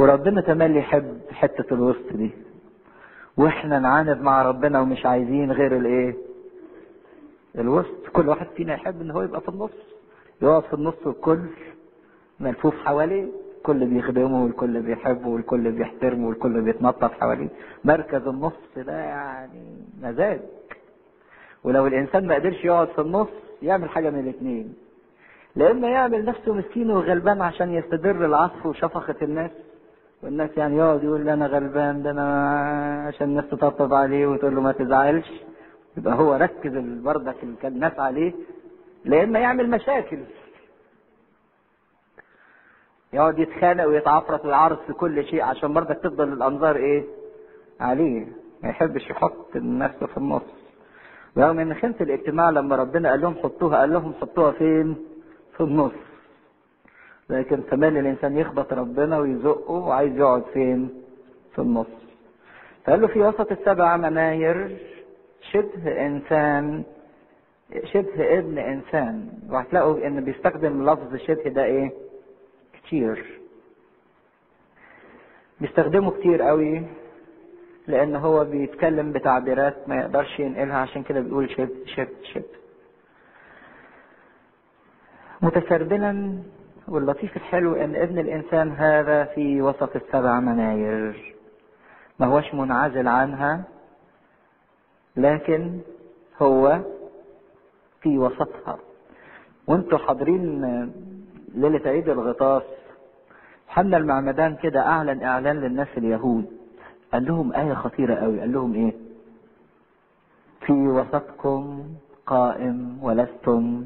وربنا تملي يحب حتة الوسط دي. وإحنا نعاند مع ربنا ومش عايزين غير الايه؟ الوسط. كل واحد فينا يحب إن هو يبقى في النص. يقعد في النص والكل ملفوف حواليه. الكل بيخدمه والكل بيحبه والكل بيحترمه والكل بيتنطط حواليه. مركز النص ده يعني مزاج. ولو الإنسان ما قدرش يقعد في النص يعمل حاجة من الاثنين لا إما يعمل نفسه مسكين وغلبان عشان يستدر العطف وشفقة الناس. والناس يعني يقعد يقول أنا غلبان ده أنا عشان الناس تطبطب عليه وتقول له ما تزعلش. يبقى هو ركز كان الناس عليه لا إما يعمل مشاكل. يقعد يتخانق ويتعفرت ويعرض في كل شيء عشان برضك تفضل الانظار إيه؟ عليه. ما يحبش يحط نفسه في النص. رغم إن خيمة الاجتماع لما ربنا قال لهم حطوها قال لهم حطوها فين؟ في النص. لكن كمان الإنسان يخبط ربنا ويزقه وعايز يقعد فين؟ في النص. فقال له في وسط السبع مناير شبه إنسان شبه ابن إنسان. وهتلاقوا إن بيستخدم لفظ شبه ده إيه؟ كتير. بيستخدمه كتير قوي لأن هو بيتكلم بتعبيرات ما يقدرش ينقلها عشان كده بيقول شبه شبه شبه. متسربلا واللطيف الحلو أن ابن الإنسان هذا في وسط السبع مناير. ما هوش منعزل عنها لكن هو في وسطها. وانتوا حاضرين ليلة عيد الغطاس حنا المعمدان كده أعلن إعلان للناس اليهود. قال لهم آية خطيرة قوي. قال لهم إيه؟ في وسطكم قائم ولستم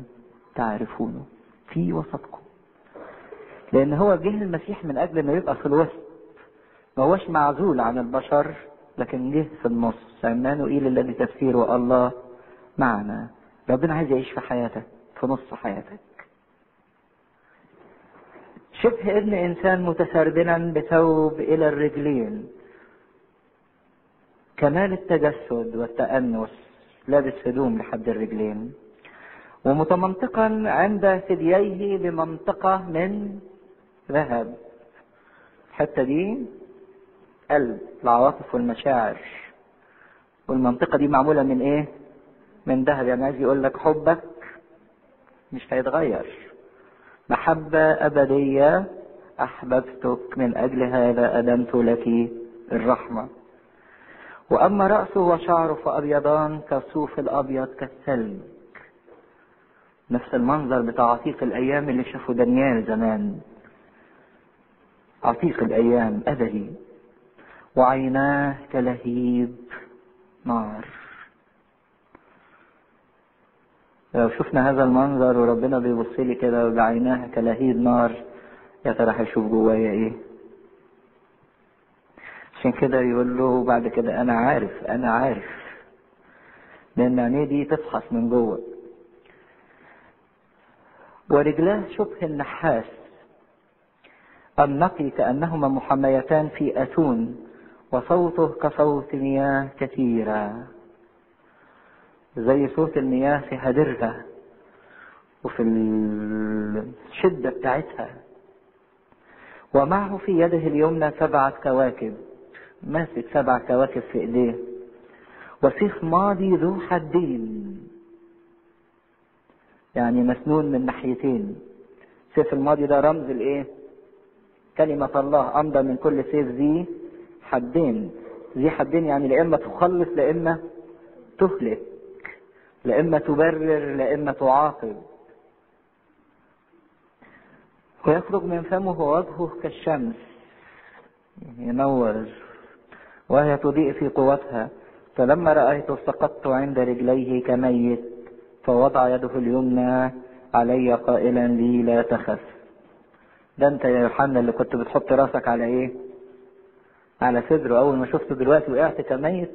تعرفونه. في وسطكم. لأن هو جه المسيح من أجل إنه يبقى في الوسط. ما هوش معزول عن البشر لكن جه في النص. عمانوئيل الذي تفسيره الله معنا. ربنا عايز يعيش في حياتك في نص حياتك. شبه ابن إنسان متسربلا بثوب إلى الرجلين. كمال التجسد والتأنس لابس هدوم لحد الرجلين. ومتمنطقا عند ثدييه بمنطقة من ذهب الحتة دي قلب العواطف والمشاعر. والمنطقة دي معمولة من إيه؟ من ذهب. يعني عايز يقول لك حبك مش هيتغير. محبة أبدية أحببتك من أجل هذا أدمت لك الرحمة. وأما رأسه وشعره فأبيضان كالصوف الأبيض كالثلج. نفس المنظر بتاع عتيق الأيام اللي شافه دانيال زمان. عتيق الأيام أبدي. وعيناه كلهيب نار. لو شفنا هذا المنظر وربنا بيبص لي كده بعيناها كلهيب نار يا ترى هيشوف جوايا إيه؟ عشان كده يقول له بعد كده أنا عارف أنا عارف. لأن عينيه دي تفحص من جوه. ورجلاه شبه النحاس. النقي كأنهما محميتان في أتون وصوته كصوت مياه كثيرة. زي صوت المياه في هدرها وفي الشدة بتاعتها. ومعه في يده اليمنى سبعة كواكب. ماسك سبع كواكب في إيديه. وسيف ماضي ذو حدين. يعني مسنون من ناحيتين. سيف الماضي ده رمز الايه كلمة الله أمضى من كل سيف ذي حدين. ذي حدين يعني لا إما تخلص لا إما تهلك لا إما تبرر لا إما تعاقب. ويخرج من فمه وجهه كالشمس. ينور. وهي تضيء في قوتها. فلما رأيته سقطت عند رجليه كميت فوضع يده اليمنى علي قائلا لي لا تخف. ده انت يا يوحنا اللي كنت بتحط راسك على إيه؟ على صدره. أول ما شفته دلوقتي وقعت كميت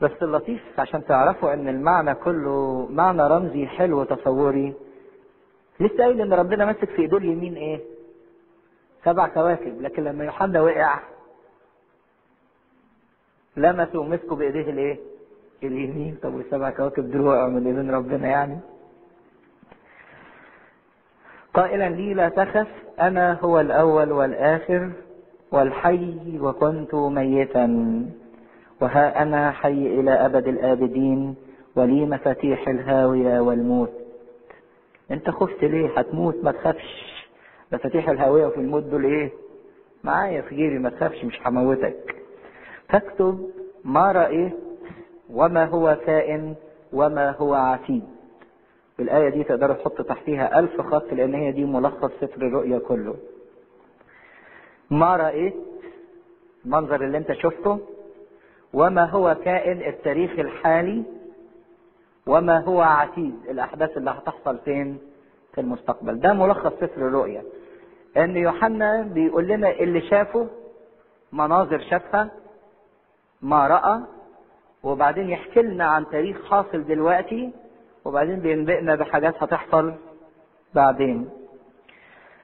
بس اللطيف عشان تعرفوا إن المعنى كله معنى رمزي حلو تصوري لسه قايل إن ربنا ماسك في ايديه اليمين إيه؟ سبع كواكب. لكن لما يوحنا وقع لمسوا ومسكوا بإيديه الإيه؟ اليمين. طب والسبع كواكب دول وقعوا من إيدين ربنا يعني؟ قائلا لي لا تخف أنا هو الأول والآخر والحي وكنت ميتا. وها أنا حي إلى أبد الآبدين ولي مفاتيح الهاوية والموت. أنت خفت ليه؟ هتموت ما تخافش. مفاتيح الهاوية وفي الموت دول إيه؟ معايا في جيبي ما تخافش مش هموتك. فاكتب ما رأيت وما هو كائن وما هو عتيد الآية دي تقدروا تحطوا تحتيها ألف خط لأن هي دي ملخص سفر الرؤيا كله. ما رأيت المنظر اللي أنت شفته. وما هو كائن التاريخ الحالي؟ وما هو عتيد؟ الأحداث اللي هتحصل فين؟ في المستقبل. ده ملخص سفر الرؤيا. إن يوحنا بيقول لنا اللي شافه مناظر شافها ما رأى وبعدين يحكي لنا عن تاريخ حاصل دلوقتي وبعدين بينبئنا بحاجات هتحصل بعدين.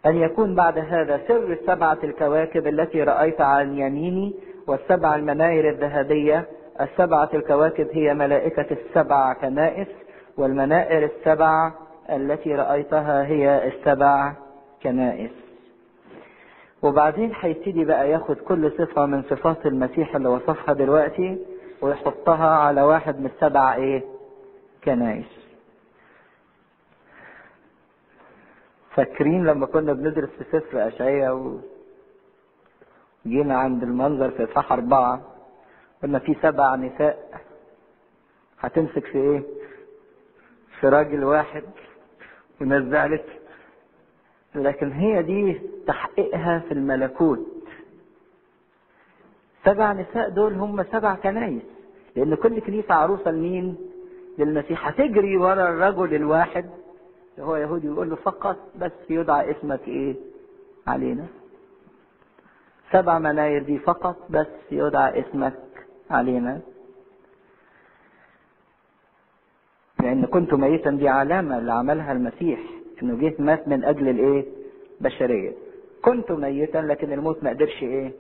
أن يكون بعد هذا سر السبعة الكواكب التي رأيت عن يميني والسبع المناير الذهبية. السبعة الكواكب هي ملائكة السبع كنائس والمنائر السبع التي رأيتها هي السبع كنائس. وبعدين هيبتدي بقى ياخد كل صفة من صفات المسيح اللي وصفها دلوقتي ويحطها على واحد من السبع إيه؟ كنائس. فاكرين لما كنا بندرس في سفر أشعية وجينا عند المنظر في إصحاح أربعة قلنا في سبع نساء. هتمسك في إيه؟ في راجل واحد. وناس زعلت. لكن هي دي تحقيقها في الملكوت. سبع نساء دول هم سبع كنايس. لأن كل كنيسة عروسة لمين؟ للمسيح. هتجري ورا الرجل الواحد. هو يهودي يقول له فقط بس يدعى اسمك إيه؟ علينا. سبع مناير دي فقط بس يدعى اسمك علينا. لأن كنت ميتا دي علامه اللي عملها المسيح إنه جه مات من أجل الإيه؟ بشرية. كنت ميتا لكن الموت ما قدرش إيه؟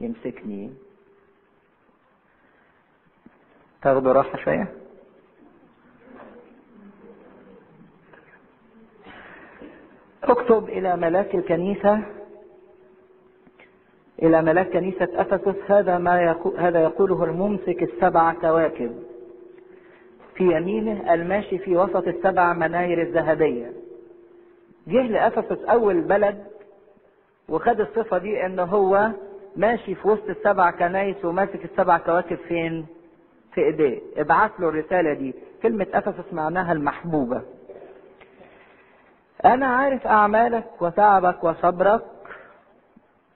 يمسكني. تاخدوا راحة شوية؟ اكتب إلى ملاك الكنيسة إلى ملاك كنيسة أفسس هذا ما يقول هذا يقوله الممسك السبع كواكب. في يمينه الماشي في وسط السبع مناير الذهبية. جه لأفسس أول بلد وخد الصفة دي إن هو ماشي في وسط السبع كنايس وماسك السبع كواكب فين؟ في إيديه. ابعت له الرسالة دي. كلمة أفسس معناها المحبوبة. أنا عارف أعمالك وتعبك وصبرك.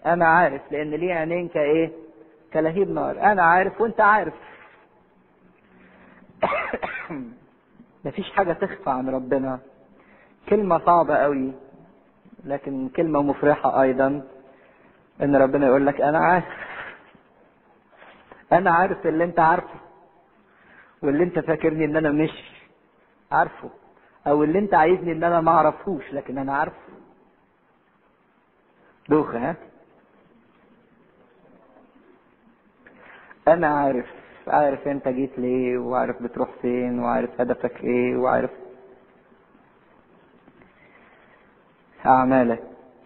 أنا عارف لأن ليه عينين كإيه؟ كلهيب نار. أنا عارف وأنت عارف. مفيش حاجة تخفى عن ربنا. كلمة صعبة قوي لكن كلمة مفرحة أيضا. إن ربنا يقول لك أنا عارف. أنا عارف اللي أنت عارفه واللي أنت فاكرني إن أنا مش عارفه. أو اللي أنت عايزني إن أنا ما اعرفوش لكن أنا عارفه. دوخة ها؟ أنا عارف عارف أنت جيت ليه وعارف بتروح فين وعارف هدفك إيه وعارف أعمالك.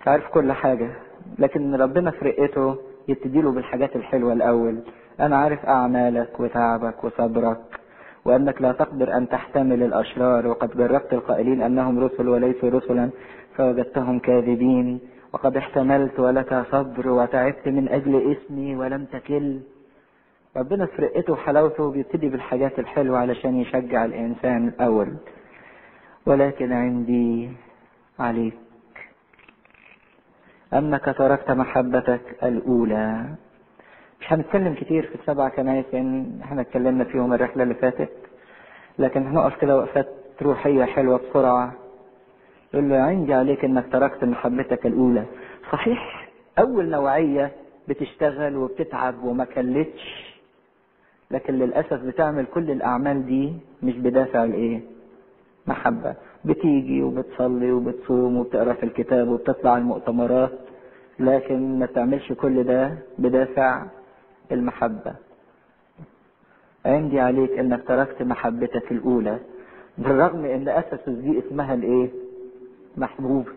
عارف كل حاجة لكن ربنا في رقته يبتدي له بالحاجات الحلوة الأول. أنا عارف أعمالك وتعبك وصبرك. وأنك لا تقدر أن تحتمل الأشرار. وقد جربت القائلين أنهم رسل وليسوا رسلا فوجدتهم كاذبين. وقد احتملت ولك صبر وتعبت من أجل اسمي ولم تكل. ربنا في رقته وحلاوته بيبتدي بالحاجات الحلوة علشان يشجع الإنسان الأول. ولكن عندي عليك أنك تركت محبتك الأولى. مش هنتكلم كتير في السبع كنايس لأن إحنا اتكلمنا فيهم الرحلة اللي فاتت. لكن هنقف كده وقفات روحية حلوة بسرعة. يقول له عندي عليك إنك تركت محبتك الأولى. صحيح أول نوعية بتشتغل وبتتعب وما كلتش لكن للأسف بتعمل كل الأعمال دي مش بدافع الإيه؟ محبة. بتيجي وبتصلي وبتصوم وبتقرأ في الكتاب وبتطلع المؤتمرات لكن ما تعملش كل ده بدافع المحبة. عندي عليك أنك تركت محبتك الأولى بالرغم إن اسس دي اسمها الإيه؟ محبوب.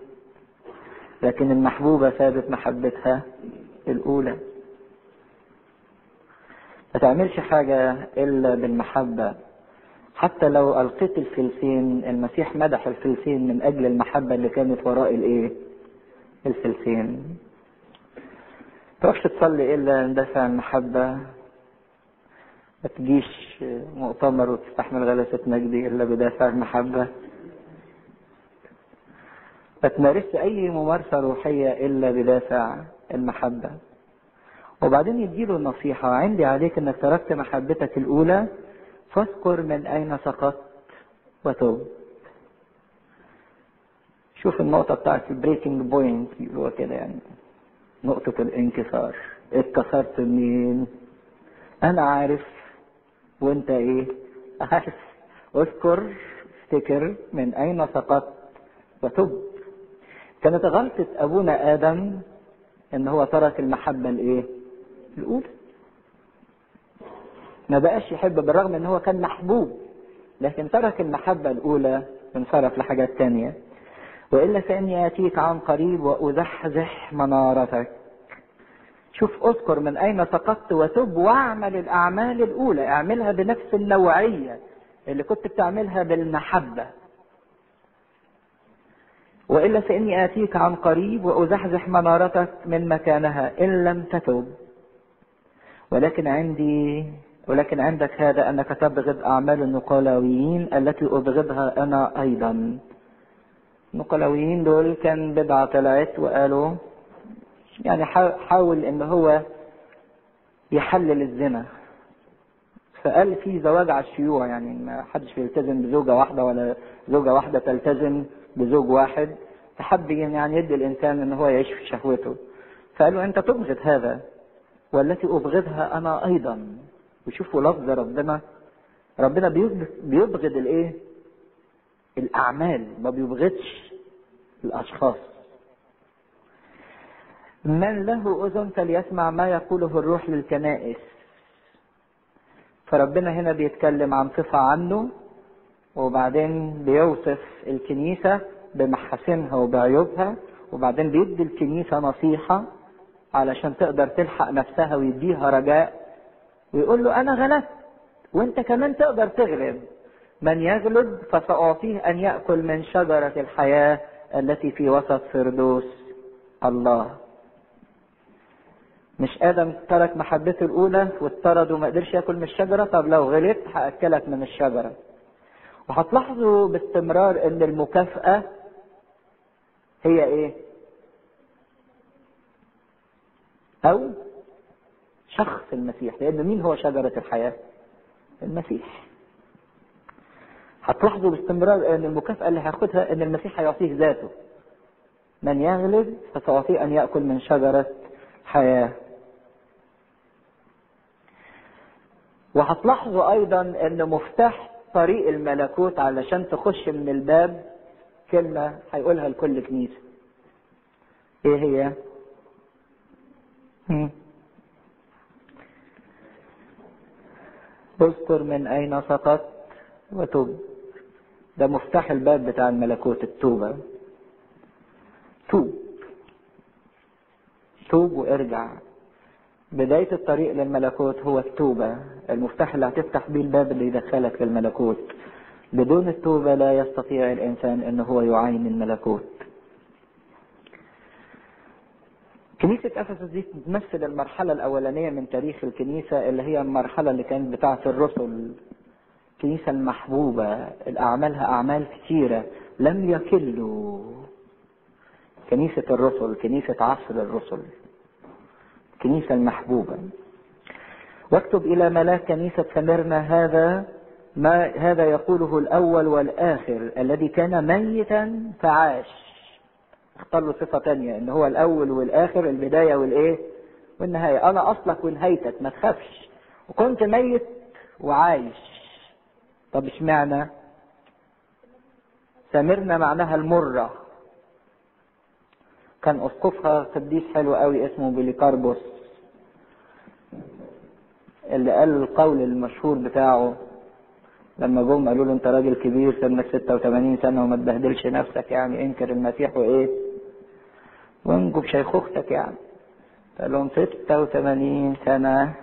لكن المحبوبة ثابت محبتها الأولى. ما تعملش حاجة إلا بالمحبة. حتى لو ألقيت الفلسين المسيح مدح الفلسين من أجل المحبة اللي كانت وراء الإيه؟ الفلسين. تروحش تصلي إلا اندفع المحبة ما تجيش مؤتمر وتستحمل غلسة مجدي إلا بدافع المحبة. ما تمارسش أي ممارسة روحية إلا بدافع المحبة. وبعدين يديله النصيحة عندي عليك إنك تركت محبتك الأولى فاذكر من أين سقطت وتوب شوف النقطة بتاعت ال breaking point يقولوها كده يعني. نقطة الانكسار. اتكسرت منين؟ أنا عارف. وأنت إيه؟ عارف أذكر أفتكر من أين سقطت وتب. كانت غلطة أبونا آدم إن هو ترك المحبة الايه الاولى ما بقاش يحب بالرغم إن هو كان محبوب لكن ترك المحبة الأولى وانصرف لحاجات تانية. والا فاني آتيك عن قريب وأزحزح منارتك. شوف اذكر من أين سقطت وتب واعمل الأعمال الأولى. اعملها بنفس النوعية اللي كنت بتعملها بالمحبة. والا فاني آتيك عن قريب وأزحزح منارتك من مكانها إن لم تتب. ولكن عندي ولكن عندك هذا أنك تبغض أعمال النقلاويين التي أبغضها أنا أيضا. النقلاويين دول كان بدعة طلعت وقالوا يعني حاول إن هو يحلل الزنا. فقال في زواج على الشيوع يعني ما حدش بيلتزم بزوجة واحدة ولا زوجة واحدة تلتزم بزوج واحد. فحب يعني يدي الإنسان إن هو يعيش في شهوته. فقالوا أنت تبغض هذا والتي أبغضها أنا أيضا. وشوفوا لفظ ربنا. ربنا بيبغض الإيه؟ الأعمال ما بيبغضش الأشخاص. من له أذن فليسمع ما يقوله الروح للكنائس. فربنا هنا بيتكلم عن صفة عنه وبعدين بيوصف الكنيسة بمحاسنها وبعيوبها وبعدين بيدي الكنيسة نصيحة علشان تقدر تلحق نفسها ويديها رجاء ويقول له أنا غلبت وأنت كمان تقدر تغلب. من يغلب فسأعطيه أن يأكل من شجرة الحياة التي في وسط فردوس الله. مش آدم ترك محبته الأولى واضطرد وما قدرش يأكل من الشجرة؟ طب لو غلبت هأكلك من الشجرة. وهتلاحظوا باستمرار إن المكافأة هي إيه؟ أو شخص المسيح. لأن مين هو شجرة الحياة؟ المسيح. هتلاحظوا باستمرار إن المكافأة اللي هياخدها إن المسيح هيعطيه ذاته. من يغلب فسأعطيه أن يأكل من شجرة حياة. وهتلاحظوا أيضا إن مفتاح طريق الملكوت علشان تخش من الباب كلمة هيقولها لكل كنيسة. إيه هي؟ اذكر من أين سقط وتوب ده مفتاح الباب بتاع الملكوت التوبة. توب. توب وارجع. بداية الطريق للملكوت هو التوبة. المفتاح اللي هتفتح بيه الباب اللي يدخلك للملكوت. بدون التوبة لا يستطيع الإنسان أنه هو يعاين الملكوت. كنيسة أفسس دي تمثل المرحلة الأولانية من تاريخ الكنيسة اللي هي المرحلة اللي كانت بتاعة الرسل. الكنيسة المحبوبة الأعمالها أعمال كثيرة لم يكلوا. كنيسة الرسل كنيسة عصر الرسل الكنيسة المحبوبة. واكتب إلى ملاك كنيسة سمرنا هذا ما هذا يقوله الأول والآخر الذي كان ميتا فعاش. اختار له صفة تانية إن هو الأول والآخر البداية والإيه؟ والنهاية. أنا أصلك ونهايتك ما تخافش. وكنت ميت وعايش. طب اشمعنى؟ سمرنا معناها المرة. كان أسقفها قديس حلو قوي اسمه بوليكاربوس اللي قال القول المشهور بتاعه لما جم قالوا له انت راجل كبير سنك 86 سنة وما تبهدلش نفسك يعني انكر المسيح وإيه؟ وانجو بشيخوختك يعني. قال لهم 86 سنة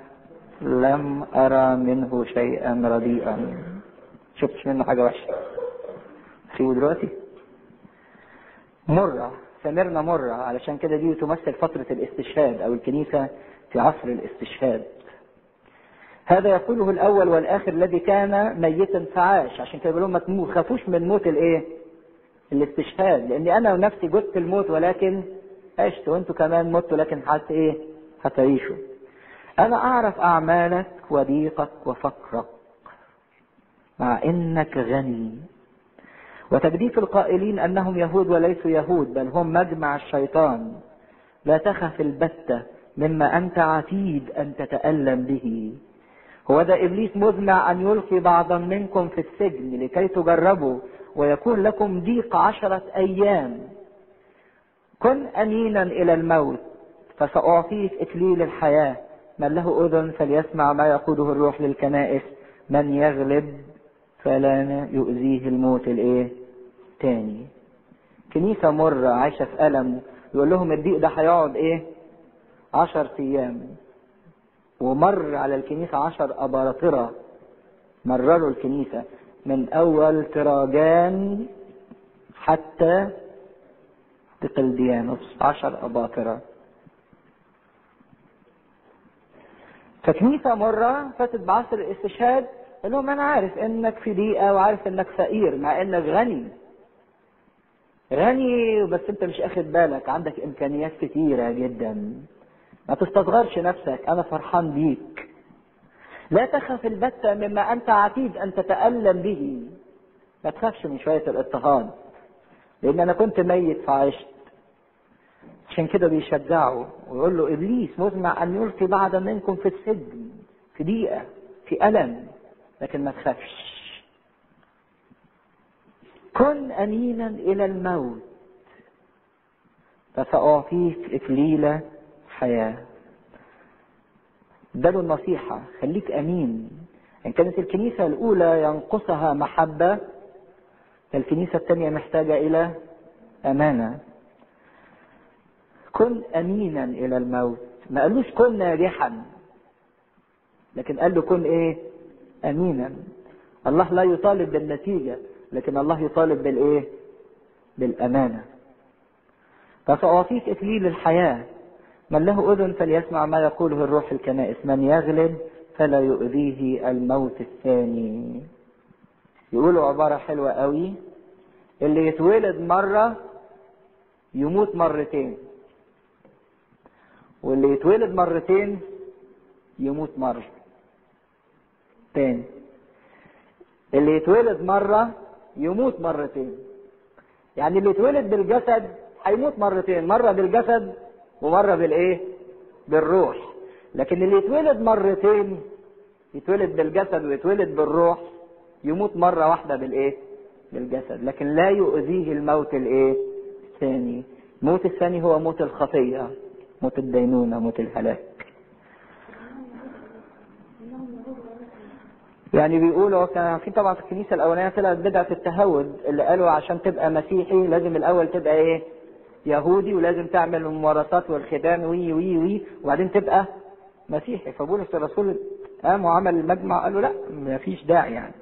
لم أرى منه شيئا رديئا. شفتش منه حاجة وحشة. سيبوا دلوقتي مرة سمرنا مرة علشان كده دي تمثل فترة الاستشهاد أو الكنيسة في عصر الاستشهاد. هذا يقوله الأول والآخر الذي كان ميتا فعاش عشان كده بيقولوا ما تخافوش من موت الإيه؟ الاستشهاد لأني أنا نفسي جدت الموت ولكن عشت وأنتوا كمان متوا لكن حتى إيه؟ هتعيشوا. أنا أعرف أعمالك وضيقك وفقرك. مع إنك غني. وتجديف القائلين أنهم يهود وليسوا يهود بل هم مجمع الشيطان. لا تخف البتة مما أنت عتيد أن تتألم به. هو ده إبليس مزمع أن يلقي بعضا منكم في السجن لكي تجربوا ويكون لكم ضيق عشرة أيام. كن أمينا إلى الموت فسأعطيك إكليل الحياة. من له أذن فليسمع ما يقوله الروح للكنائس. من يغلب فلا يؤذيه الموت الإيه؟ تاني. كنيسة مرة عايشة في ألم يقول لهم الضيق ده هيقعد إيه؟ عشر أيام. ومر على الكنيسة عشر أباطرة مرروا الكنيسة من أول تراجان حتى دقلديانوس عشر أباطرة. فكنيسة مرة فاتت بعصر الاستشهاد قال لهم أنا عارف إنك في ضيقة وعارف إنك فقير مع إنك غني. غني بس أنت مش أخد بالك عندك إمكانيات كتيرة جدا. ما تستصغرش نفسك أنا فرحان بيك. لا تخف البتة مما أنت عتيد أن تتألم به. ما تخافش من شوية الاضطهاد لأن أنا كنت ميت فعشت. عشان كده بيشجعه ويقول له إبليس مزمع أن يلقي بعضا منكم في السجن في ضيقة في ألم. لكن ما تخافش كن أمينا إلى الموت فسأعطيك إكليل حياة. اداله النصيحة خليك أمين. إن كانت الكنيسة الأولى ينقصها محبة الكنيسة الثانية محتاجة إلى أمانة. كن أمينا إلى الموت. ما قالوش كن ناجحا لكن قال له كن إيه؟ أمينا. الله لا يطالب بالنتيجة لكن الله يطالب بالإيه بالأمانة. فسأعطيك إكليل الحياة. من له أذن فليسمع ما يقوله الروح الكنائس. من يغلب فلا يؤذيه الموت الثاني. يقولوا عبارة حلوة قوي. اللي يتولد مرة يموت مرتين. واللي يتولد مرتين يموت مرة. تاني. اللي يتولد مرة يموت مرتين. يعني اللي يتولد بالجسد هيموت مرتين مرة بالجسد ومرة بالإيه؟ بالروح. لكن اللي يتولد مرتين يتولد بالجسد ويتولد بالروح يموت مرة واحدة بالإيه؟ بالجسد. لكن لا يؤذيه الموت الإيه؟ الثاني. الموت الثاني هو موت الخطية موت الدينونة موت الهلاك. يعني بيقولوا كان في طبعا في الكنيسة الأولانية طلعت بدعة التهود اللي قالوا عشان تبقى مسيحي لازم الأول تبقى إيه؟ يهودي ولازم تعمل الممارسات والختان وي وي وي وبعدين تبقى مسيحي فبولس الرسول قام وعمل المجمع قال له لا ما فيش داعي يعني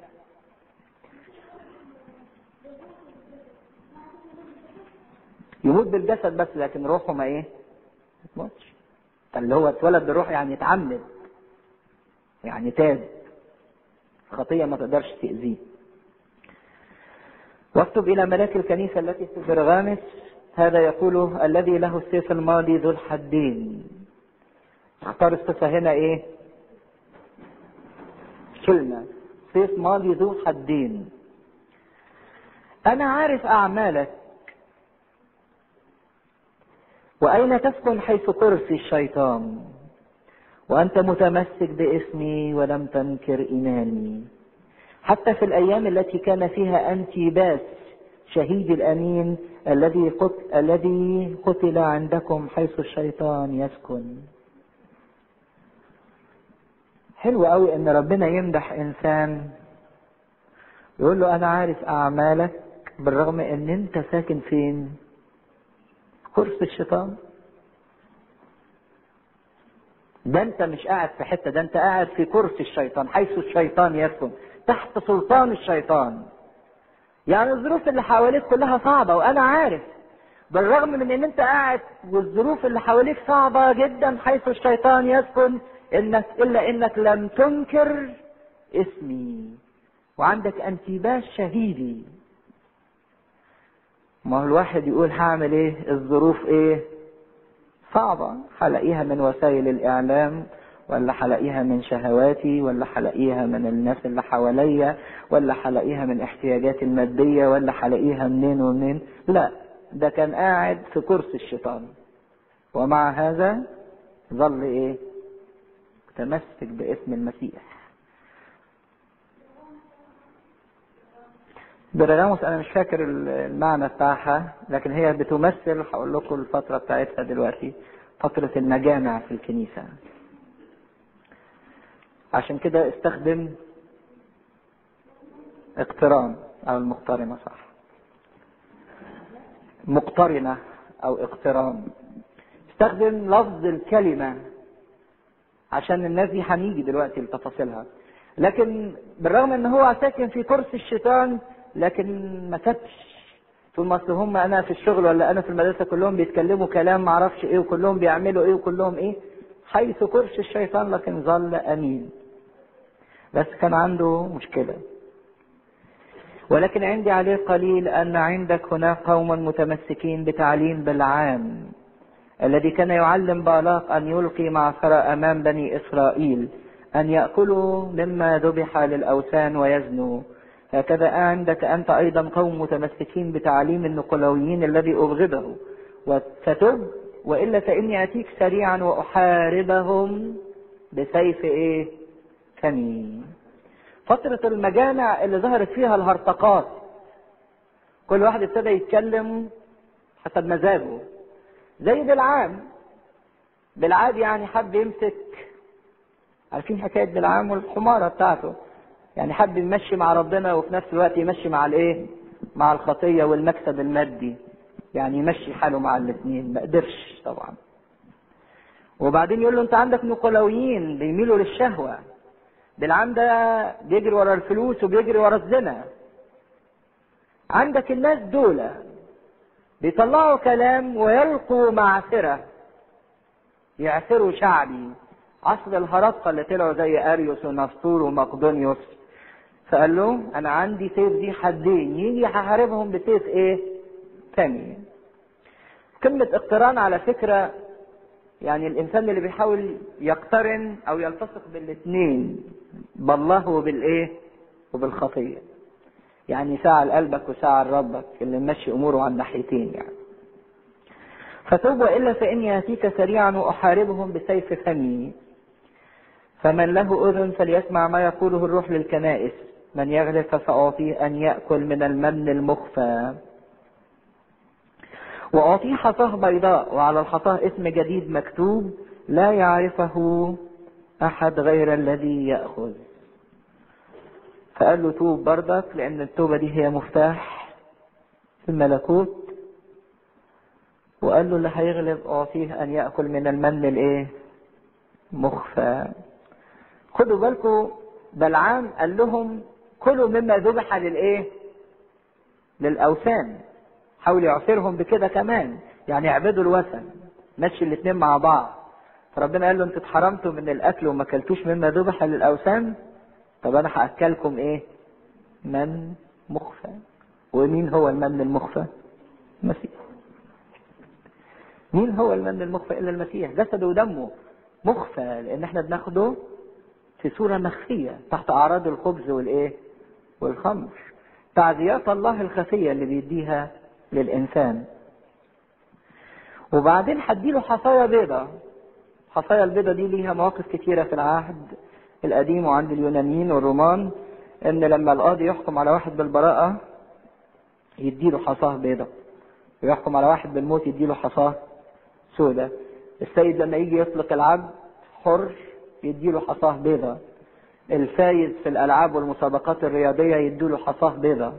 يموت بالجسد بس لكن روحه ما إيه؟ ما تموتش اللي هو اتولد بالروح يعني اتعمد يعني تاب خطية ما تقدرش تأذيه. واكتب إلى ملاك الكنيسة التي في برغامس هذا يقول الذي له السيف الماضي ذو الحدين. اختار الصفة هنا إيه؟ كلمة. سيف ماضي ذو حدين أنا عارف أعمالك. وأين تسكن حيث كرسي الشيطان؟ وأنت متمسك باسمي ولم تنكر إيماني. حتى في الأيام التي كان فيها أنتيباس شهيد الأمين الذي قتل, الذي قتل عندكم حيث الشيطان يسكن. حلو قوي إن ربنا يمدح إنسان يقول له أنا عارف أعمالك بالرغم إن أنت ساكن فين؟ كرسي الشيطان. ده انت مش قاعد في حتة ده انت قاعد في كرسي الشيطان حيث الشيطان يسكن تحت سلطان الشيطان. يعني الظروف اللي حواليك كلها صعبة وأنا عارف. بالرغم من إن انت قاعد والظروف اللي حواليك صعبة جدا حيث الشيطان يسكن إنك إلا إنك لم تنكر اسمي. وعندك انتباه شهيدي ما هو الواحد يقول هعمل إيه؟ الظروف إيه؟ صعبة. هلاقيها من وسائل الإعلام ولا هلاقيها من شهواتي ولا هلاقيها من الناس اللي حواليا ولا هلاقيها من احتياجاتي المادية ولا هلاقيها منين ومنين. لا ده كان قاعد في كرسي الشيطان. ومع هذا ظل إيه؟ متمسك باسم المسيح. برغاموس أنا مش فاكر المعنى بتاعها لكن هي بتمثل هقول لكم الفترة بتاعتها دلوقتي فترة المجامع في الكنيسة. عشان كده استخدم اقتران أو المقترنة صح؟ مقترنة أو اقتران. استخدم لفظ الكلمة عشان الناس دي هنيجي دلوقتي لتفاصيلها. لكن بالرغم إن هو ساكن في كرسي الشيطان لكن ما سابش ثم ما اصل هم أنا في الشغل ولا أنا في المدرسة كلهم بيتكلموا كلام ما أعرفش إيه وكلهم بيعملوا إيه وكلهم إيه حيث كرسي الشيطان لكن ظل امين. بس كان عنده مشكلة. ولكن عندي عليه قليل أن عندك هناك قوم متمسكين بتعليم بالعام الذي كان يعلم بالاق أن يلقي معصرة أمام بني إسرائيل أن يأكلوا مما ذبح للأوثان ويزنوا. هكذا عندك أنت أيضا قوم متمسكين بتعليم النقلويين الذي أبغضه وستب وإلا فإني أتيك سريعا وأحاربهم بسيف إيه؟ فمي فترة المجامع اللي ظهرت فيها الهرطقات كل واحد ابتدى يتكلم حسب مزاجه. زي بالعام بالعاد يعني حب يمسك عارفين حكاية بالعام والحمارة بتاعته؟ يعني حب يمشي مع ربنا وفي نفس الوقت يمشي مع الايه؟ مع الخطية والمكسب المادي. يعني يمشي حاله مع الاثنين. ما قدرش طبعا. وبعدين يقول له انت عندك نقلويين بيميلوا للشهوة. بالعام ده بيجري ورا الفلوس وبيجري ورا الزنا. عندك الناس دول بيطلعوا كلام ويلقوا معثرة. يعثروا شعبي. عصر الهرطقة اللي طلعوا زي أريوس ونسطور ومقدونيوس. فقال له أنا عندي سيف دي حدين يجي هحاربهم بسيف إيه؟ تاني. كلمة اقتران على فكرة يعني الإنسان اللي بيحاول يقترن أو يلتصق بالاثنين بالله وبالإيه؟ وبالخطية. يعني ساعة لقلبك وساعة لربك اللي ماشي أموره على الناحيتين يعني. فتوب وإلا فإني آتيك سريعا وأحاربهم بسيف فمي. فمن له أذن فليسمع ما يقوله الروح للكنائس. من يغلب فسأعطيه أن يأكل من المن المخفى. وأعطيه حصاه بيضاء وعلى الحصاه اسم جديد مكتوب لا يعرفه أحد غير الذي يأخذ. فقال له توب بردك لأن التوبة دي هي مفتاح الملكوت. وقال له اللي هيغلب أعطيه أن يأكل من المن الإيه؟ مخفى. خدوا بالكم بلعام قال لهم كلوا مما ذبح للإيه؟ للأوثان. حاول يعصرهم بكده كمان. يعني اعبدوا الوثن. مشي الاثنين مع بعض. فربنا قال له أنتوا اتحرمتوا من الأكل وما اكلتوش مما ذبح للأوثان؟ طب أنا هأكلكم إيه؟ من مخفى. ومين هو المن المخفى؟ المسيح. مين هو المن المخفى إلا المسيح؟ جسده ودمه مخفى لأن إحنا بناخده في صورة مخفية تحت أعراض الخبز والإيه؟ والخمر. تعزيات الله الخفية اللي بيديها للإنسان. وبعدين هديله حصايا بيضة. حصايا البيضة دي ليها مواقف كتيرة في العهد القديم وعند اليونانيين والرومان إن لما القاضي يحكم على واحد بالبراءة يديله حصاة بيضة. ويحكم على واحد بالموت يديله حصاة سودة. السيد لما يجي يطلق العبد حر يديله حصاة بيضة الفايز في الألعاب والمسابقات الرياضية يديله حصاه بيضة.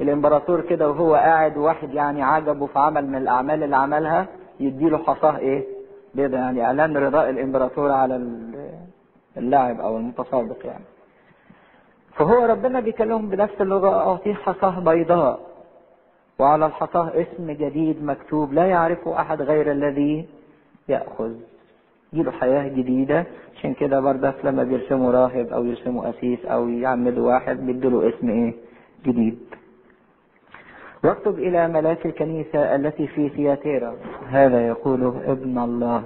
الإمبراطور كده وهو قاعد واحد يعني عجبه في عمل من الأعمال اللي عملها يديله حصاه إيه؟ بيضة يعني. أعلان رضاء الإمبراطور على اللاعب أو المتسابق يعني. فهو ربنا بيكلمهم بنفس اللغة اعطيه حصاه بيضاء. وعلى الحصاه اسم جديد مكتوب لا يعرفه أحد غير الذي يأخذ. يجيله حياة جديدة. عشان كده بردك لما بيرسموا راهب أو يرسموا أسيس أو يعمدوا واحد بيدوا اسم إيه؟ جديد. واكتب إلى ملاك الكنيسة التي في ثياتيرا هذا يقوله ابن الله.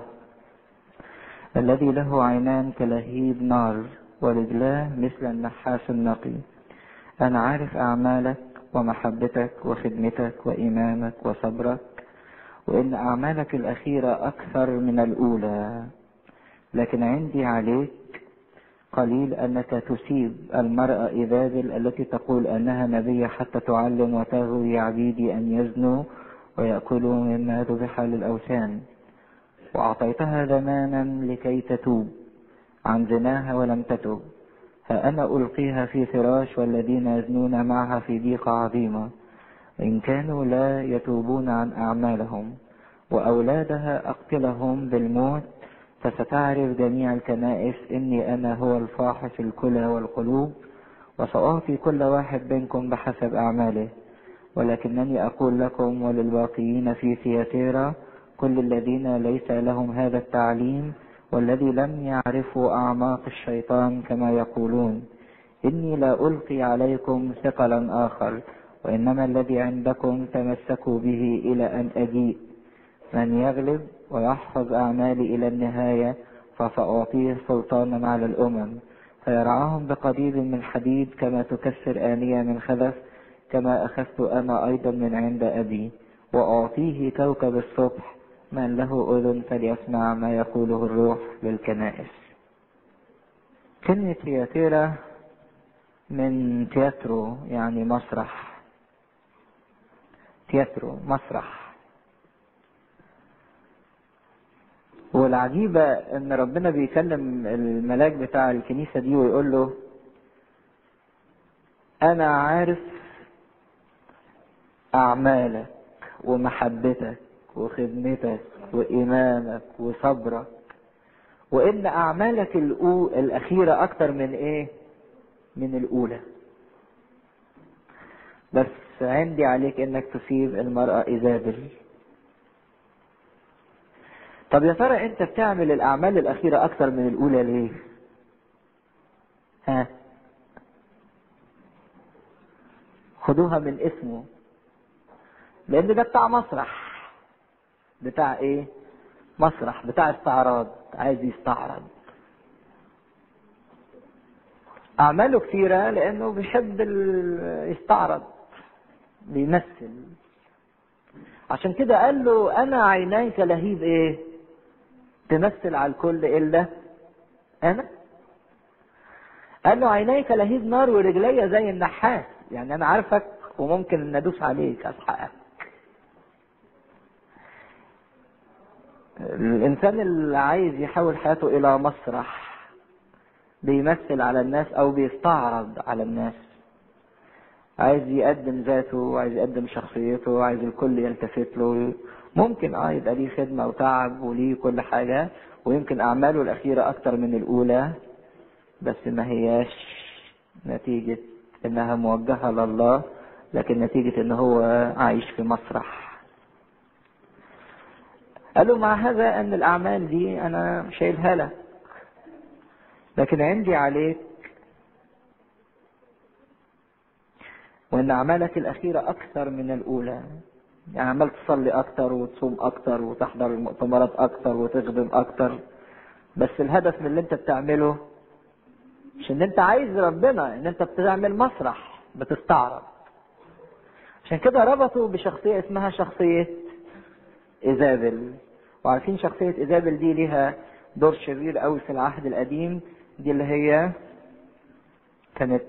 الذي له عينان كلهيب نار ورجلاه مثل النحاس النقي. أنا عارف أعمالك ومحبتك وخدمتك وإيمانك وصبرك. وإن أعمالك الأخيرة أكثر من الأولى. لكن عندي عليك قليل أنك تسيب المرأة ايزابل التي تقول أنها نبية حتى تعلم وتغوي عبيدي أن يزنوا ويأكلوا مما ذبح للأوثان. واعطيتها زمانا لكي تتوب. عن زناها ولم تتب. ها أنا ألقيها في فراش والذين يزنون معها في ضيقة عظيمة. إن كانوا لا يتوبون عن أعمالهم وأولادها أقتلهم بالموت فستعرف جميع الكنائس إني أنا هو الفاحص الكلى والقلوب وسأعطي كل واحد منكم بحسب أعماله. ولكنني أقول لكم وللباقيين في ثياتيرا كل الذين ليس لهم هذا التعليم والذي لم يعرفوا أعماق الشيطان كما يقولون. إني لا ألقي عليكم ثقلا آخر. وإنما الذي عندكم تمسكوا به إلى أن أجيء. من يغلب ويحفظ أعمالي إلى النهاية فسأعطيه سلطانا على الأمم. فيرعاهم بقضيب من حديد كما تكسر آنية من خلف كما أخذت أنا أيضا من عند أبي. وأعطيه كوكب الصبح من له أذن فليسمع ما يقوله الروح للكنائس. كلمة تياتيرا من تياترو يعني مسرح. تياترو مسرح والعجيبة إن ربنا بيكلم الملاك بتاع الكنيسة دي ويقول له أنا عارف أعمالك ومحبتك وخدمتك وايمانك وصبرك وإن أعمالك. الأخيرة أكتر من إيه من الأولى بس عندي عليك إنك تصيب المرأة ايزابل طب يا ترى أنت بتعمل الأعمال الأخيرة أكتر من الأولى ليه؟ ها؟ خدوها من اسمه. لأن ده بتاع مسرح. بتاع إيه؟ مسرح. بتاع استعراض. عايز يستعرض. أعماله كتيرة لأنه بيحب يستعرض. بيمثل. عشان كده قال له أنا عيناي كلهيب إيه؟ تمثل على الكل إلا أنا؟ قال له عينيك لهيب نار ورجلي زي النحاس. يعني أنا عارفك وممكن ان ادوس عليك أسحقك. الإنسان اللي عايز يحول حياته إلى مسرح بيمثل على الناس أو بيستعرض على الناس. عايز يقدم ذاته وعايز يقدم شخصيته وعايز الكل يلتفت له. ممكن آه يبقى ليه خدمة وتعب وليه كل حاجة ويمكن أعماله الأخيرة أكتر من الأولى بس ما هياش نتيجة إنها موجهة لله لكن نتيجة إن هو عايش في مسرح. قالوا مع هذا أن الأعمال دي أنا شايلها لك لكن عندي عليك وإن أعمالك الأخيرة أكثر من الأولى. يعني عمال تصلي أكتر وتصوم أكتر وتحضر المؤتمرات أكتر وتخدم أكتر بس الهدف من اللي أنت بتعمله مش إن أنت عايز ربنا إن أنت بتعمل مسرح بتستعرض. عشان كده ربطوا بشخصية اسمها شخصية ايزابل وعارفين شخصية ايزابل دي ليها دور شرير قوي في العهد القديم دي اللي هي كانت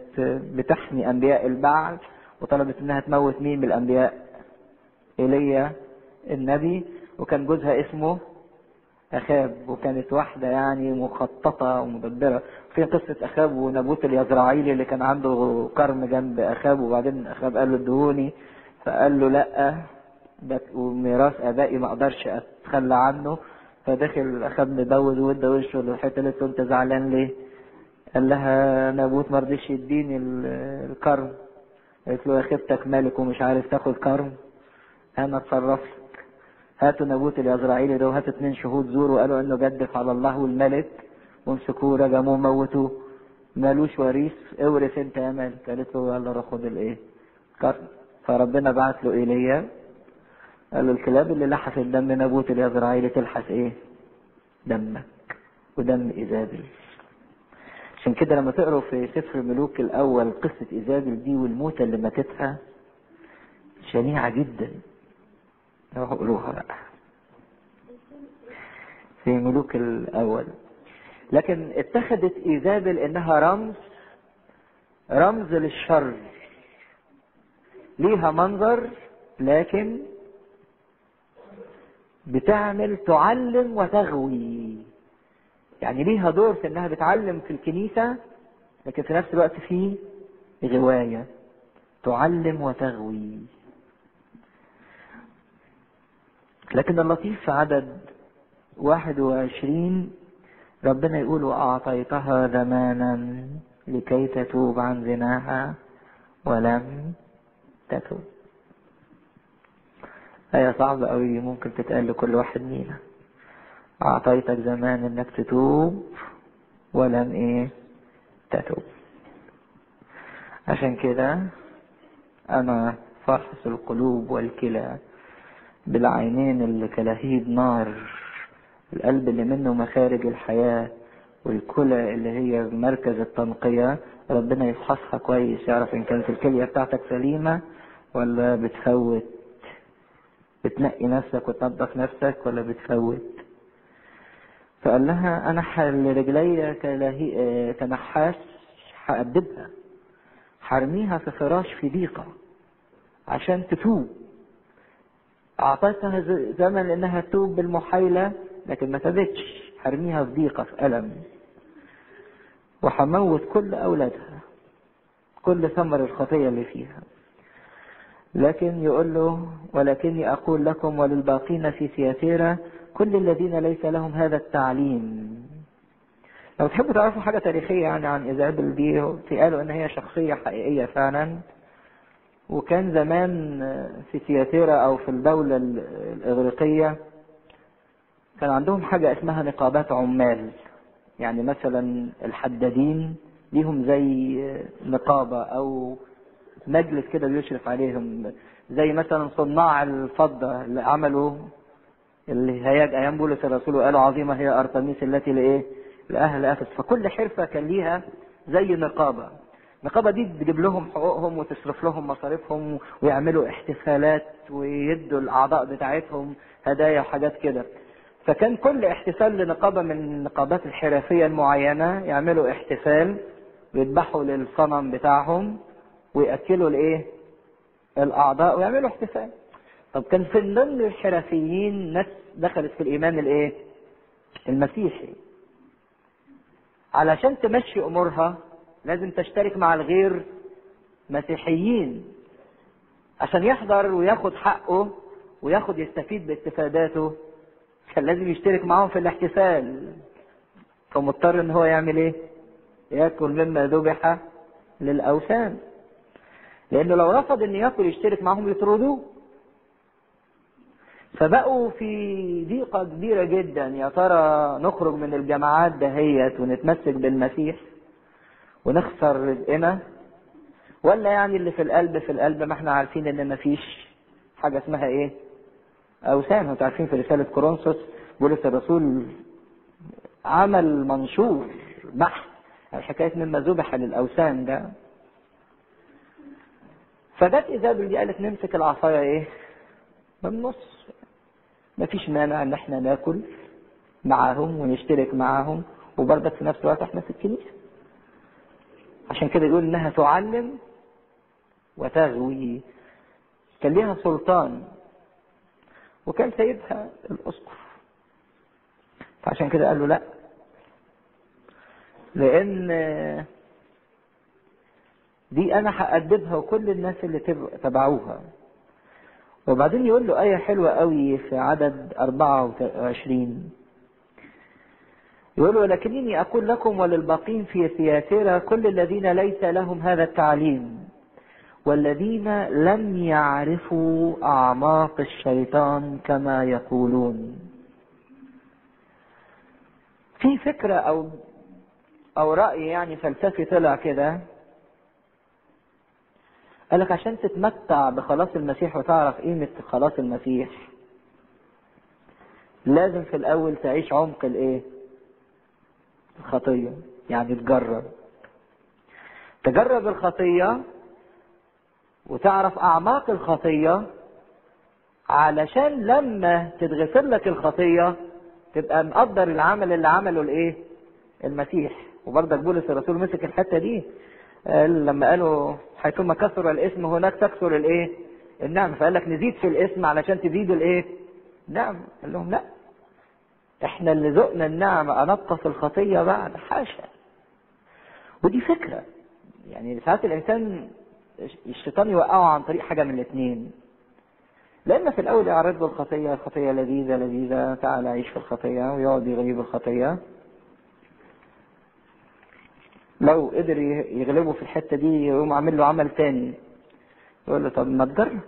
بتحمي أنبياء البعل وطلبت إنها تموت مين من الأنبياء؟ إيليا النبي وكان جوزها اسمه أخاب وكانت واحدة يعني مخططة ومدبرة. في قصة أخاب ونبوت اليزرعيلي اللي كان عنده كرم جنب أخاب وبعدين أخاب قال له ادهوني. فقال له لأ ده وميراث آبائي ما أقدرش أتخلى عنه. فدخل أخاب مدود وادى وشه للحته اللي انت زعلان ليه؟ قال لها نابوت ما رضيش يديني الكرم قالت له يا خيبتك مالك ومش عارف تاخد كرم أنا اتصرف لك. هاتوا نابوت اليزرعيلي ده وهاتوا اتنين شهود زور وقالوا إنه جدف على الله والملك وامسكوه رجموه موتوه مالوش وريث اورث انت يا مالك قالت له يلا روح خد الايه؟ كرم فربنا بعت له إيليا. قال له الكلاب اللي لحست دم نابوت اليزرعيلي تلحس إيه؟ دمك. ودم ايزابل عشان كده لما تقروا في سفر ملوك الأول قصة إيزابل دي والموتة اللي ماتتها شنيعة جدا. روحوا قولوها بقى. في ملوك الأول. لكن اتخذت إيزابل إنها رمز رمز للشر. ليها منظر لكن بتعمل تعلم وتغوي. يعني ليها دور في إنها بتعلم في الكنيسة لكن في نفس الوقت في غواية تعلم وتغوي. لكن اللطيف في عدد واحد وعشرين ربنا يقول وأعطيتها زمانا لكي تتوب عن زناها ولم تتوب. آية صعبة أوي ممكن تتقال لكل واحد مينا. أعطيتك زمان إنك تتوب ولم إيه؟ تتوب. عشان كده أنا فحص القلوب والكلى بالعينين اللي كلهيب نار القلب اللي منه مخارج الحياة والكلى اللي هي مركز التنقية. ربنا يفحصها كويس. يعرف إن كانت الكلية بتاعتك سليمة ولا بتفوت؟ بتنقي نفسك وتنظف نفسك ولا بتفوت؟ فقال لها حل رجلي كلهي... كنحاس هأدبها. حرميها في فراش في ضيقة عشان تتوب. أعطيتها زمن إنها تتوب بالمحايلة لكن ما تابتش حرميها في ضيقة في ألم. وحموت كل أولادها. كل ثمر الخطية اللي فيها. لكن يقول له ولكني أقول لكم وللباقين في سياتيرا كل الذين ليس لهم هذا التعليم. لو تحبوا تعرفوا حاجة تاريخية يعني عن إيزابل دي قالوا إن هي شخصية حقيقية فعلا. وكان زمان في سياتيرا أو في الدولة الإغريقية كان عندهم حاجة اسمها نقابات عمال. يعني مثلا الحدادين ليهم زي نقابة أو مجلس كده بيشرف عليهم زي مثلا صناع الفضة اللي عملوا اللي هياج بولس الرسول وقالوا عظيمة هي أرتميس التي لإيه؟ لأهل أفس. فكل حرفة كان ليها زي نقابة. النقابة دي تجيب لهم حقوقهم وتصرف لهم مصاريفهم ويعملوا احتفالات ويدوا الأعضاء بتاعتهم هدايا وحاجات كده. فكان كل احتفال لنقابة من النقابات الحرفية المعينة يعملوا احتفال ويذبحوا للصنم بتاعهم ويأكلوا الايه الأعضاء ويعملوا احتفال. طب كان في ضمن الحرفيين ناس دخلت في الإيمان الإيه؟ المسيحي. علشان تمشي أمورها لازم تشترك مع الغير مسيحيين. عشان يحضر وياخد حقه وياخد يستفيد باستفاداته كان لازم يشترك معاهم في الاحتفال. فمضطر إن هو يعمل إيه؟ يأكل مما ذبح للأوثان. لأنه لو رفض إن ياكل يشترك معاهم يطردوه. فبقوا في ضيقة كبيرة جدا. يا ترى نخرج من الجماعات دهيت ونتمسك بالمسيح ونخسر رزقنا؟ ولا يعني اللي في القلب في القلب ما إحنا عارفين إن مفيش حاجة اسمها إيه؟ أوثان. أنتوا عارفين في رسالة كورنثوس بولس الرسول عمل منشور بحث عن حكاية مما ذبح للأوثان ده. فجت إيزابل دي قالت نمسك العصاية إيه؟ من النص. مفيش مانع إن إحنا ناكل معاهم ونشترك معاهم وبرضك في نفس الوقت إحنا في الكنيسة. عشان كده يقول إنها تعلم وتغوي. كان ليها سلطان وكان سيدها الأسقف. فعشان كده قال له لا لأن دي أنا هأدبها وكل الناس اللي تبعوها وبعدين يقول له آية حلوة قوي في عدد 24 يقول ولكنني أقول لكم وللباقين في ثياتيرا كل الذين ليس لهم هذا التعليم والذين لم يعرفوا أعماق الشيطان كما يقولون. في فكرة أو أو رأي يعني فلسفي طلع كده. قال لك عشان تتمتع بخلاص المسيح وتعرف قيمة خلاص المسيح لازم في الأول تعيش عمق الإيه؟ الخطية يعني تجرب تجرب الخطية وتعرف أعماق الخطية علشان لما تتغفر لك الخطية تبقى مقدر العمل اللي عمله الإيه؟ المسيح وبرضك بولس الرسول مسك الحتة دي قال لما قالوا حيثما كثر الاسم هناك تكثر الايه؟ النعمة فقال لك نزيد في الاسم علشان تزيد الايه؟ نعم قال لهم لا. إحنا اللي ذقنا النعمة انقص الخطية بعد. حاشا. ودي فكرة. يعني ساعات الإنسان الشيطان يوقعه عن طريق حاجة من الاثنين لأن في الأول يعرض الخطية الخطية لذيذة لذيذة تعال عيش في الخطية ويقعد يغيب الخطية. لو قدر يغلبه في الحتة دي يقوم عامل له عمل تاني. يقول له طب ما تجرب.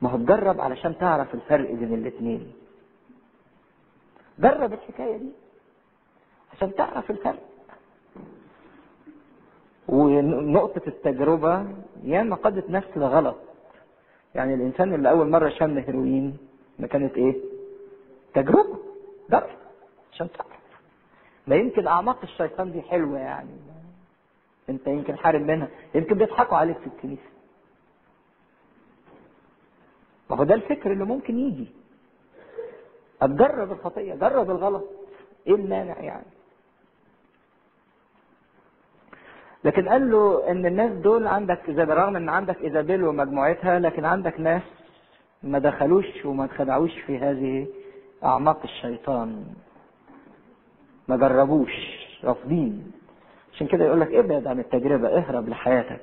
ما هو تجرب علشان تعرف الفرق بين الاثنين جرب الحكاية دي عشان تعرف الفرق. ونقطة التجربة ياما قادت نفس لغلط يعني الإنسان اللي أول مرة شم هيروين ما كانت إيه؟ تجربة. جرب عشان تعرف. ما يمكن أعماق الشيطان دي حلوة يعني. أنت يمكن حارب منها. يمكن بيضحكوا عليك في الكنيسة. ما هو ده الفكر اللي ممكن يجي. أتجرب الخطيه جرب الغلط. إيه المانع يعني؟ لكن قال له إن الناس دول عندك إذا بالرغم إن عندك إيزابيل ومجموعتها لكن عندك ناس ما دخلوش وما اتخدعوش في هذه أعماق الشيطان. ما جربوش رافضين. عشان كده يقول لك ابعد عن التجربة اهرب لحياتك.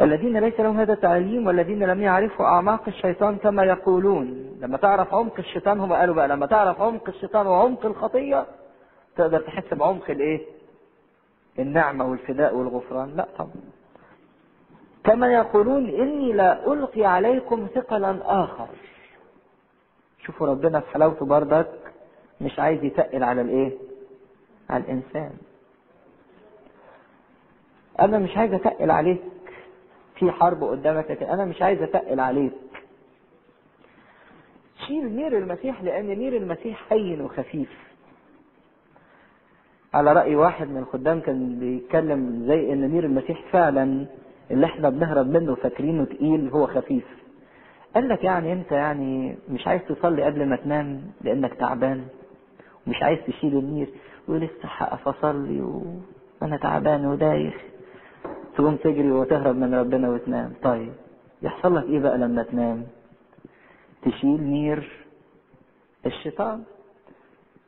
الذين ليس لهم هذا التعليم والذين لم يعرفوا أعماق الشيطان كما يقولون. لما تعرف عمق الشيطان هم قالوا بقى لما تعرف عمق الشيطان وعمق الخطية تقدر تحس بعمق الإيه؟ النعمة والفداء والغفران. لا طبعا. كما يقولون إني لا ألقي عليكم ثقلا آخر. شوفوا ربنا في حلاوته بردك مش عايز يتقل على الايه؟ على الإنسان. أنا مش عايز أتقل عليك في حرب قدامك لكن أنا مش عايز أتقل عليك. شيل نير المسيح لأن نير المسيح هين وخفيف. على رأي واحد من الخدام كان بيتكلم زي إن نير المسيح فعلا اللي إحنا بنهرب منه فاكرينه تقيل هو خفيف. قال لك يعني أنت يعني مش عايز تصلي قبل ما تنام لأنك تعبان؟ ومش عايز تشيل النير ولسه هقف اصلي وأنا تعبان ودايخ. تقوم تجري وتهرب من ربنا وتنام. طيب يحصل لك إيه بقى لما تنام؟ تشيل نير الشيطان.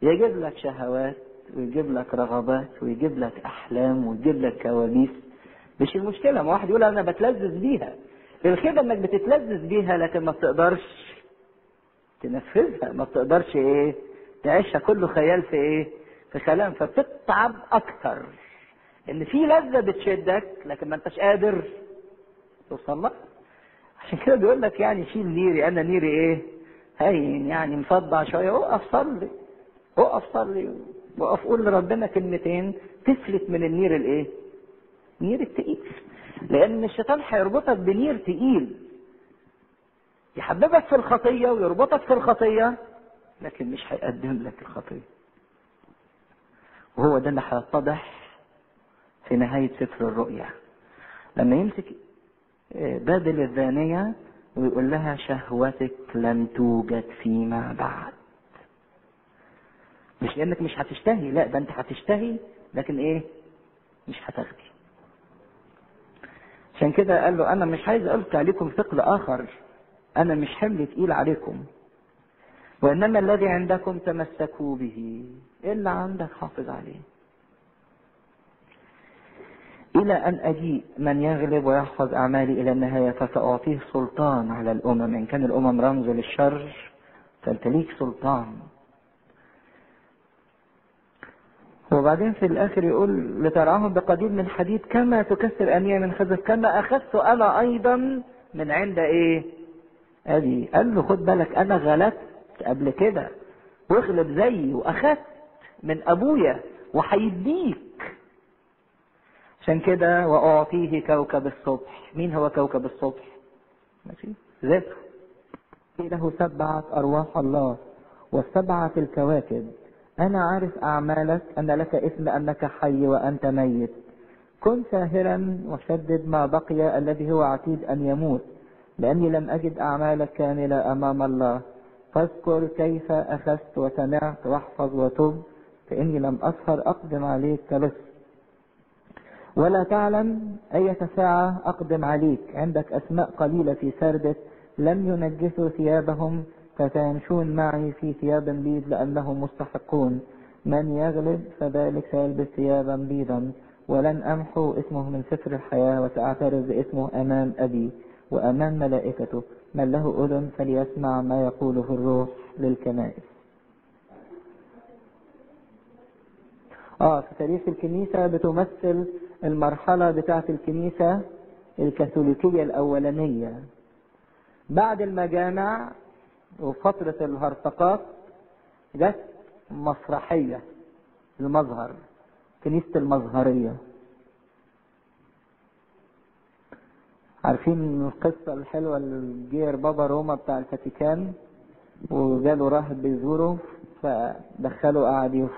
يجيب لك شهوات ويجيب لك رغبات ويجيب لك أحلام ويجيب لك كوابيس. مش المشكلة ما واحد يقول أنا بتلذذ بيها. الخيبة إنك بتتلذذ بيها لكن ما بتقدرش تنفذها ما بتقدرش إيه؟ تعيشها كله خيال في إيه؟ في كلام فبتتعب أكتر. إن في لذة بتشدك لكن ما أنتش قادر توصل لها. عشان كده بيقول لك يعني شيل نيري أنا نيري إيه؟ هين يعني مصدع شوية. اقف صلي اقف صلي. وقف قول لربنا كلمتين تفلت من النير الإيه؟ نير التقيل. لأن الشيطان هيربطك بنير تقيل. يحببك في الخطية ويربطك في الخطية. لكن مش هيقدم لك الخطيه وهو ده اللي هيتضح في نهاية سفر الرؤيا. لما يمسك بابل الزانية ويقول لها شهوتك لم توجد فيما بعد. مش لأنك مش هتشتهي لا ده أنت هتشتهي لكن إيه؟ مش هتاخدي. عشان كده قال له أنا مش عايز القي عليكم ثقل آخر. أنا مش حمل تقيل عليكم. وإنما الذي عندكم تمسكوا به إلا عندك حافظ عليه. إلى أن أجيء من يغلب ويحفظ أعمالي إلى النهاية فسأعطيه سلطان على الأمم. إن كان الأمم رمز للشر فأنت ليك سلطان. وبعدين في الآخر يقول لترعاهم بقدير من حديد كما تكسر أنية من خزف كما أخذت أنا أيضا من عند إيه؟ أبي. قال له خد بالك أنا غلبت قبل كده. واغلب زيي وأخذت من أبويا وهيديك عشان كده وأعطيه كوكب الصبح. مين هو كوكب الصبح؟ ماشي؟ ذاته له سبعة أرواح الله والسبعة الكواكب. أنا عارف أعمالك أن لك اسم أنك حي وأنت ميت. كن ساهرا وشدد ما بقي الذي هو عتيد أن يموت لأني لم أجد أعمالك كاملة أمام الله. فاذكر كيف أخذت وسمعت واحفظ وتب فإني لم أسهر أقدم عليك كلص ولا تعلم أية ساعة أقدم عليك. عندك أسماء قليلة في سردك لم ينجسوا ثيابهم فتمشون معي في ثياب بيض لأنهم مستحقون. من يغلب فذلك سيلبس ثيابا بيضا. ولن أمحو اسمه من سفر الحياة وسأعترف باسمه أمام أبي وأمام ملائكته. من له أذن فليسمع ما يقوله الروح للكنائس. آه في تاريخ الكنيسة بتمثل المرحلة بتاعة الكنيسة الكاثوليكية الأولانية. بعد المجامع وفترة الهرطقات جت مسرحية المظهر كنيسة المظهرية. عارفين القصة الحلوة اللي جه بابا روما بتاع الفاتيكان؟ وجاله راهب بيزوره فدخله قعد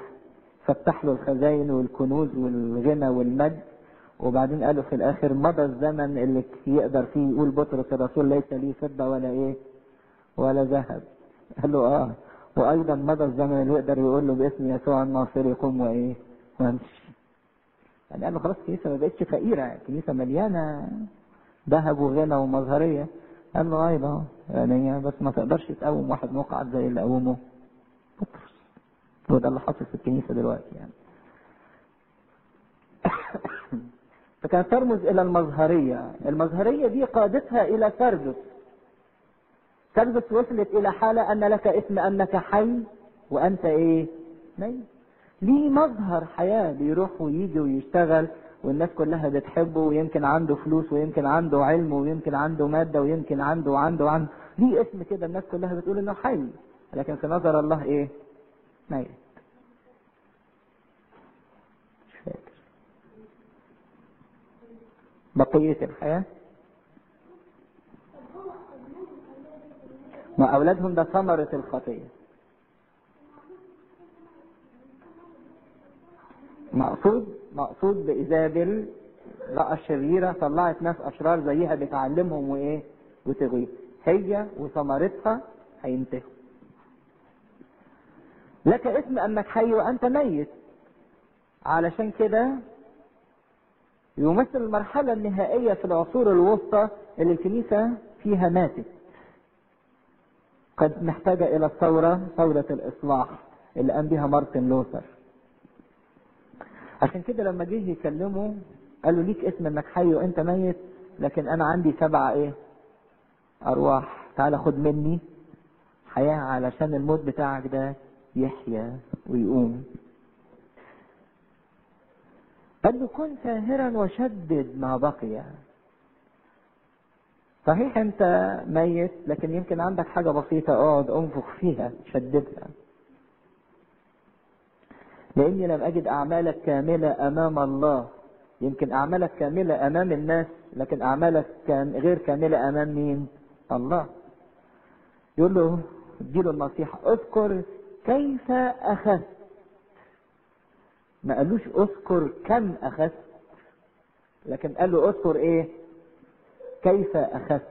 فتح له الخزاين والكنوز والغنى والمجد وبعدين قالوا في الآخر مضى الزمن اللي يقدر فيه يقول بطرس الرسول ليس لي فضة ولا إيه؟ ولا ذهب. قال له آه. وأيضا مضى الزمن اللي يقدر يقول له باسم يسوع الناصري قم وإيه؟ وامشي يعني قال له خلاص الكنيسه ما بقتش فقيرة الكنيسه مليانة. ذهب وغنى ومظهريه قال له أيضا يعني بس ما تقدرش تقوم واحد مقعد زي اللي قومه بطرس هو ده اللي حاصل في الكنيسة دلوقتي يعني. فكانت ترمز إلى المظهرية. المظهرية دي قادتها إلى سردس سردس وصلت إلى حالة أن لك اسم أنك حي وأنت إيه؟ ميت. ليه مظهر حياة بيروح ويجي ويشتغل والناس كلها بتحبه ويمكن عنده فلوس ويمكن عنده علم ويمكن عنده مادة ويمكن عنده وعنده وعنده ليه اسم كده؟ الناس كلها بتقول إنه حي. لكن في نظر الله إيه؟ ميت. مش فاكر. بقية الحياة؟ ما أولادهم ده ثمرة الخطية. مقصود مقصود بإيزابل بقى الشريرة طلعت ناس أشرار زيها بتعلمهم وإيه؟ وتغوي هي وثمرتها هينتهوا. لك اسم أنك حي وأنت ميت. علشان كده يمثل المرحلة النهائية في العصور الوسطى اللي الكنيسة فيها ماتت. قد محتاجة إلى الثورة ثورة الإصلاح اللي قام بها مارتن لوثر. عشان كده لما جه يكلمه قال له ليك اسم انك حي وانت ميت لكن أنا عندي سبعة إيه؟ أرواح. تعالى خد مني حياة علشان الموت بتاعك ده يحيا ويقوم. قال له كن ساهرا وشدد ما بقي. صحيح انت ميت لكن يمكن عندك حاجة بسيطة اقعد انفخ فيها شددها. لأني لم أجد اعمالك كاملة أمام الله. يمكن اعمالك كاملة أمام الناس لكن اعمالك كان غير كاملة أمام مين؟ الله. يقول له اديله النصيحة أذكر كيف أخذت. ما قالوش أذكر كم أخذت. لكن قال له أذكر إيه؟ كيف أخذت.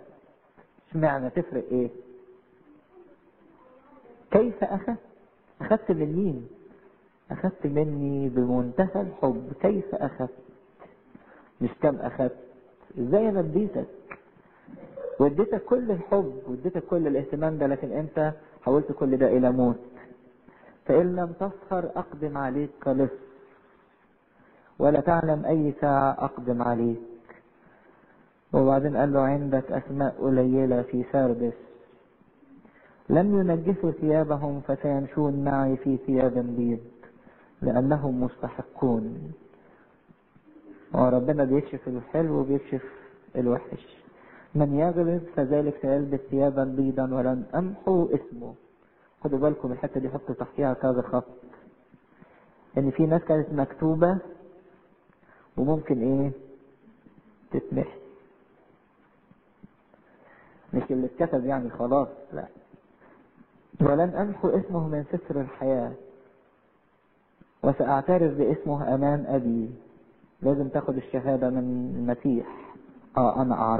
اشمعنى تفرق إيه؟ كيف أخذت؟ أخذت من مين؟ أخذت مني بمنتهى الحب. كيف أخذت؟ مش كم أخذت إزاي أنا اديتك. واديتك كل الحب واديتك كل الاهتمام ده لكن أنت حولت كل ده إلى موت. فإن لم تسهر أقدم عليك كلص ولا تعلم أي ساعة أقدم عليك. وبعدين قال له عندك أسماء قليلة في سردس. لم ينجسوا ثيابهم فسيمشون معي في ثياب بيض لأنهم مستحقون. وربنا بيكشف الحلو وبيكشف الوحش. من يغلب فذلك سيلبس ثيابا بيضا ولن أمحو اسمه. خدوا بالكم الحتة دي حطوا تحتيها كذا خط ان في ناس كانت مكتوبة وممكن إيه؟ تتمحي مش اللي اتكتب يعني خلاص لا. ولن أمحو اسمه من سفر الحياة. وسأعترف باسمه أمام أبي. لازم تاخد الشهادة من المسيح. آه أنا أعرف.